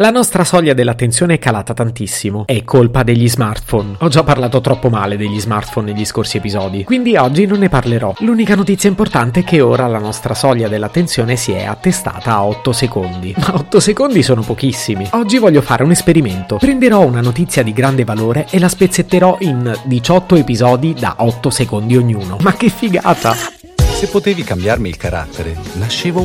La nostra soglia dell'attenzione è calata tantissimo. È colpa degli smartphone. Ho già parlato troppo male degli smartphone negli scorsi episodi, quindi oggi non ne parlerò. L'unica notizia importante è che ora la nostra soglia dell'attenzione si è attestata a 8 secondi. Ma 8 secondi sono pochissimi. Oggi voglio fare un esperimento. Prenderò una notizia di grande valore e la spezzetterò in 18 episodi da 8 secondi ognuno. Ma che figata! Se potevi cambiarmi il carattere, nascevo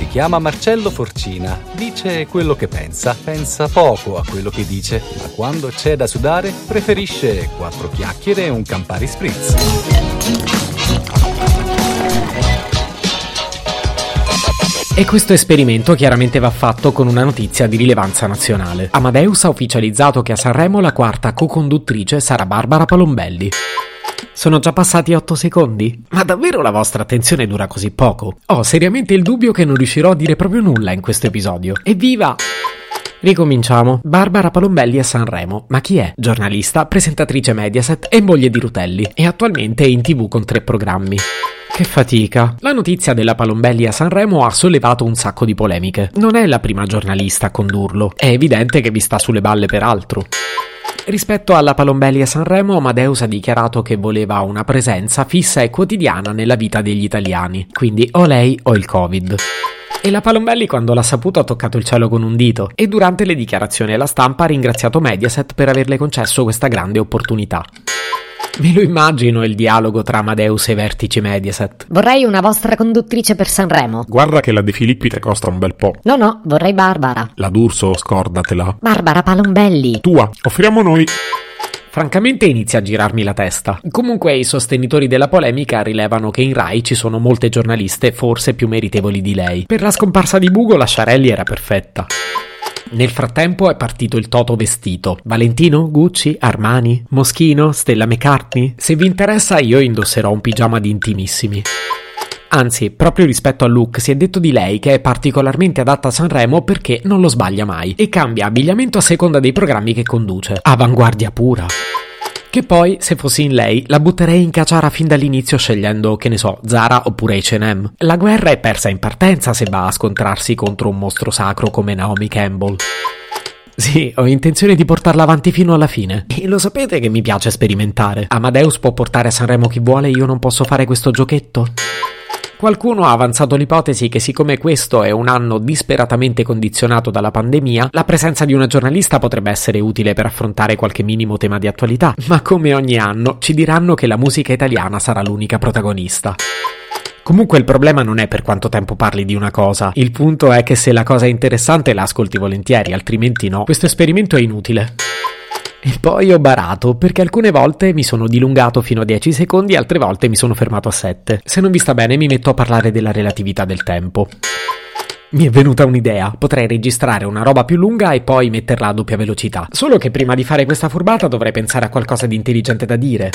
Ward chiama Marcello Forcina, dice quello che pensa, pensa poco a quello che dice, ma quando c'è da sudare preferisce quattro chiacchiere e un Campari Spritz. E questo esperimento chiaramente va fatto con una notizia di rilevanza nazionale. Amadeus ha ufficializzato che a Sanremo la quarta co-conduttrice sarà Barbara Palombelli. Sono già passati 8 secondi? Ma davvero la vostra attenzione dura così poco? Ho seriamente il dubbio che non riuscirò a dire proprio nulla in questo episodio. Evviva! Ricominciamo. Barbara Palombelli a Sanremo. Ma chi è? Giornalista, presentatrice Mediaset e moglie di Rutelli. E attualmente è in tv con tre programmi. Che fatica. La notizia della Palombelli a Sanremo ha sollevato un sacco di polemiche. Non è la prima giornalista a condurlo. È evidente che vi sta sulle balle per altro. Rispetto alla Palombelli a Sanremo, Amadeus ha dichiarato che voleva una presenza fissa e quotidiana nella vita degli italiani, quindi o lei o il Covid. E la Palombelli quando l'ha saputo ha toccato il cielo con un dito e durante le dichiarazioni alla stampa ha ringraziato Mediaset per averle concesso questa grande opportunità. Me lo immagino il dialogo tra Amadeus e i vertici Mediaset. Vorrei una vostra conduttrice per Sanremo. Guarda che la De Filippi te costa un bel po'. No, no, vorrei Barbara. La D'Urso, scordatela. Barbara Palombelli. Tua, offriamo noi. Francamente inizia a girarmi la testa. Comunque i sostenitori della polemica rilevano che in Rai ci sono molte giornaliste forse più meritevoli di lei. Per la scomparsa di Bugo la Sciarelli era perfetta. Nel frattempo è partito il Toto vestito. Valentino? Gucci? Armani? Moschino? Stella McCartney? Se vi interessa io indosserò un pigiama di intimissimi. Anzi, proprio rispetto al look si è detto di lei che è particolarmente adatta a Sanremo perché non lo sbaglia mai e cambia abbigliamento a seconda dei programmi che conduce. Avanguardia pura. Che poi, se fossi in lei, la butterei in caciara fin dall'inizio scegliendo, che ne so, Zara oppure H&M. La guerra è persa in partenza se va a scontrarsi contro un mostro sacro come Naomi Campbell. Sì, ho intenzione di portarla avanti fino alla fine. E lo sapete che mi piace sperimentare. Amadeus può portare a Sanremo chi vuole e io non posso fare questo giochetto? Qualcuno ha avanzato l'ipotesi che siccome questo è un anno disperatamente condizionato dalla pandemia, la presenza di una giornalista potrebbe essere utile per affrontare qualche minimo tema di attualità, ma come ogni anno ci diranno che la musica italiana sarà l'unica protagonista. Comunque il problema non è per quanto tempo parli di una cosa, il punto è che se la cosa è interessante la ascolti volentieri, altrimenti no. Questo esperimento è inutile. E poi ho barato, perché alcune volte mi sono dilungato fino a 10 secondi, altre volte mi sono fermato a 7. Se non vi sta bene mi metto a parlare della relatività del tempo. Mi è venuta un'idea, potrei registrare una roba più lunga e poi metterla a doppia velocità. Solo che prima di fare questa furbata dovrei pensare a qualcosa di intelligente da dire.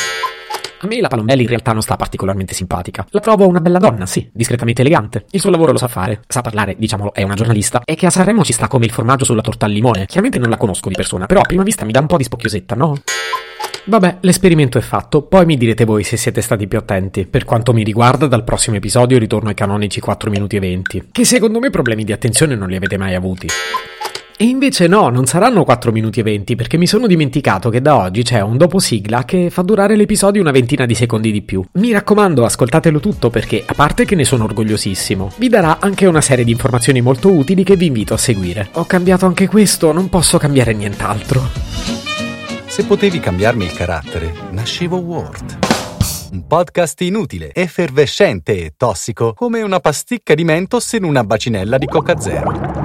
A me la Palombelli in realtà non sta particolarmente simpatica. La trovo una bella donna, sì, discretamente elegante. Il suo lavoro lo sa fare, sa parlare, diciamolo, è una giornalista. E che a Sanremo ci sta come il formaggio sulla torta al limone. Chiaramente non la conosco di persona, però a prima vista mi dà un po' di spocchiosetta, no? Vabbè, l'esperimento è fatto, poi mi direte voi se siete stati più attenti. Per quanto mi riguarda, dal prossimo episodio ritorno ai canonici 4 minuti e 20, che secondo me problemi di attenzione non li avete mai avuti. E invece no, non saranno 4 minuti e 20 perché mi sono dimenticato che da oggi c'è un dopo sigla che fa durare l'episodio una ventina di secondi di più. Mi raccomando, ascoltatelo tutto perché, a parte che ne sono orgogliosissimo, vi darà anche una serie di informazioni molto utili che vi invito a seguire. Ho cambiato anche questo, non posso cambiare nient'altro. Se potevi cambiarmi il carattere, nascevo Ward. Un podcast inutile, effervescente e tossico, come una pasticca di mentos in una bacinella di Coca Zero.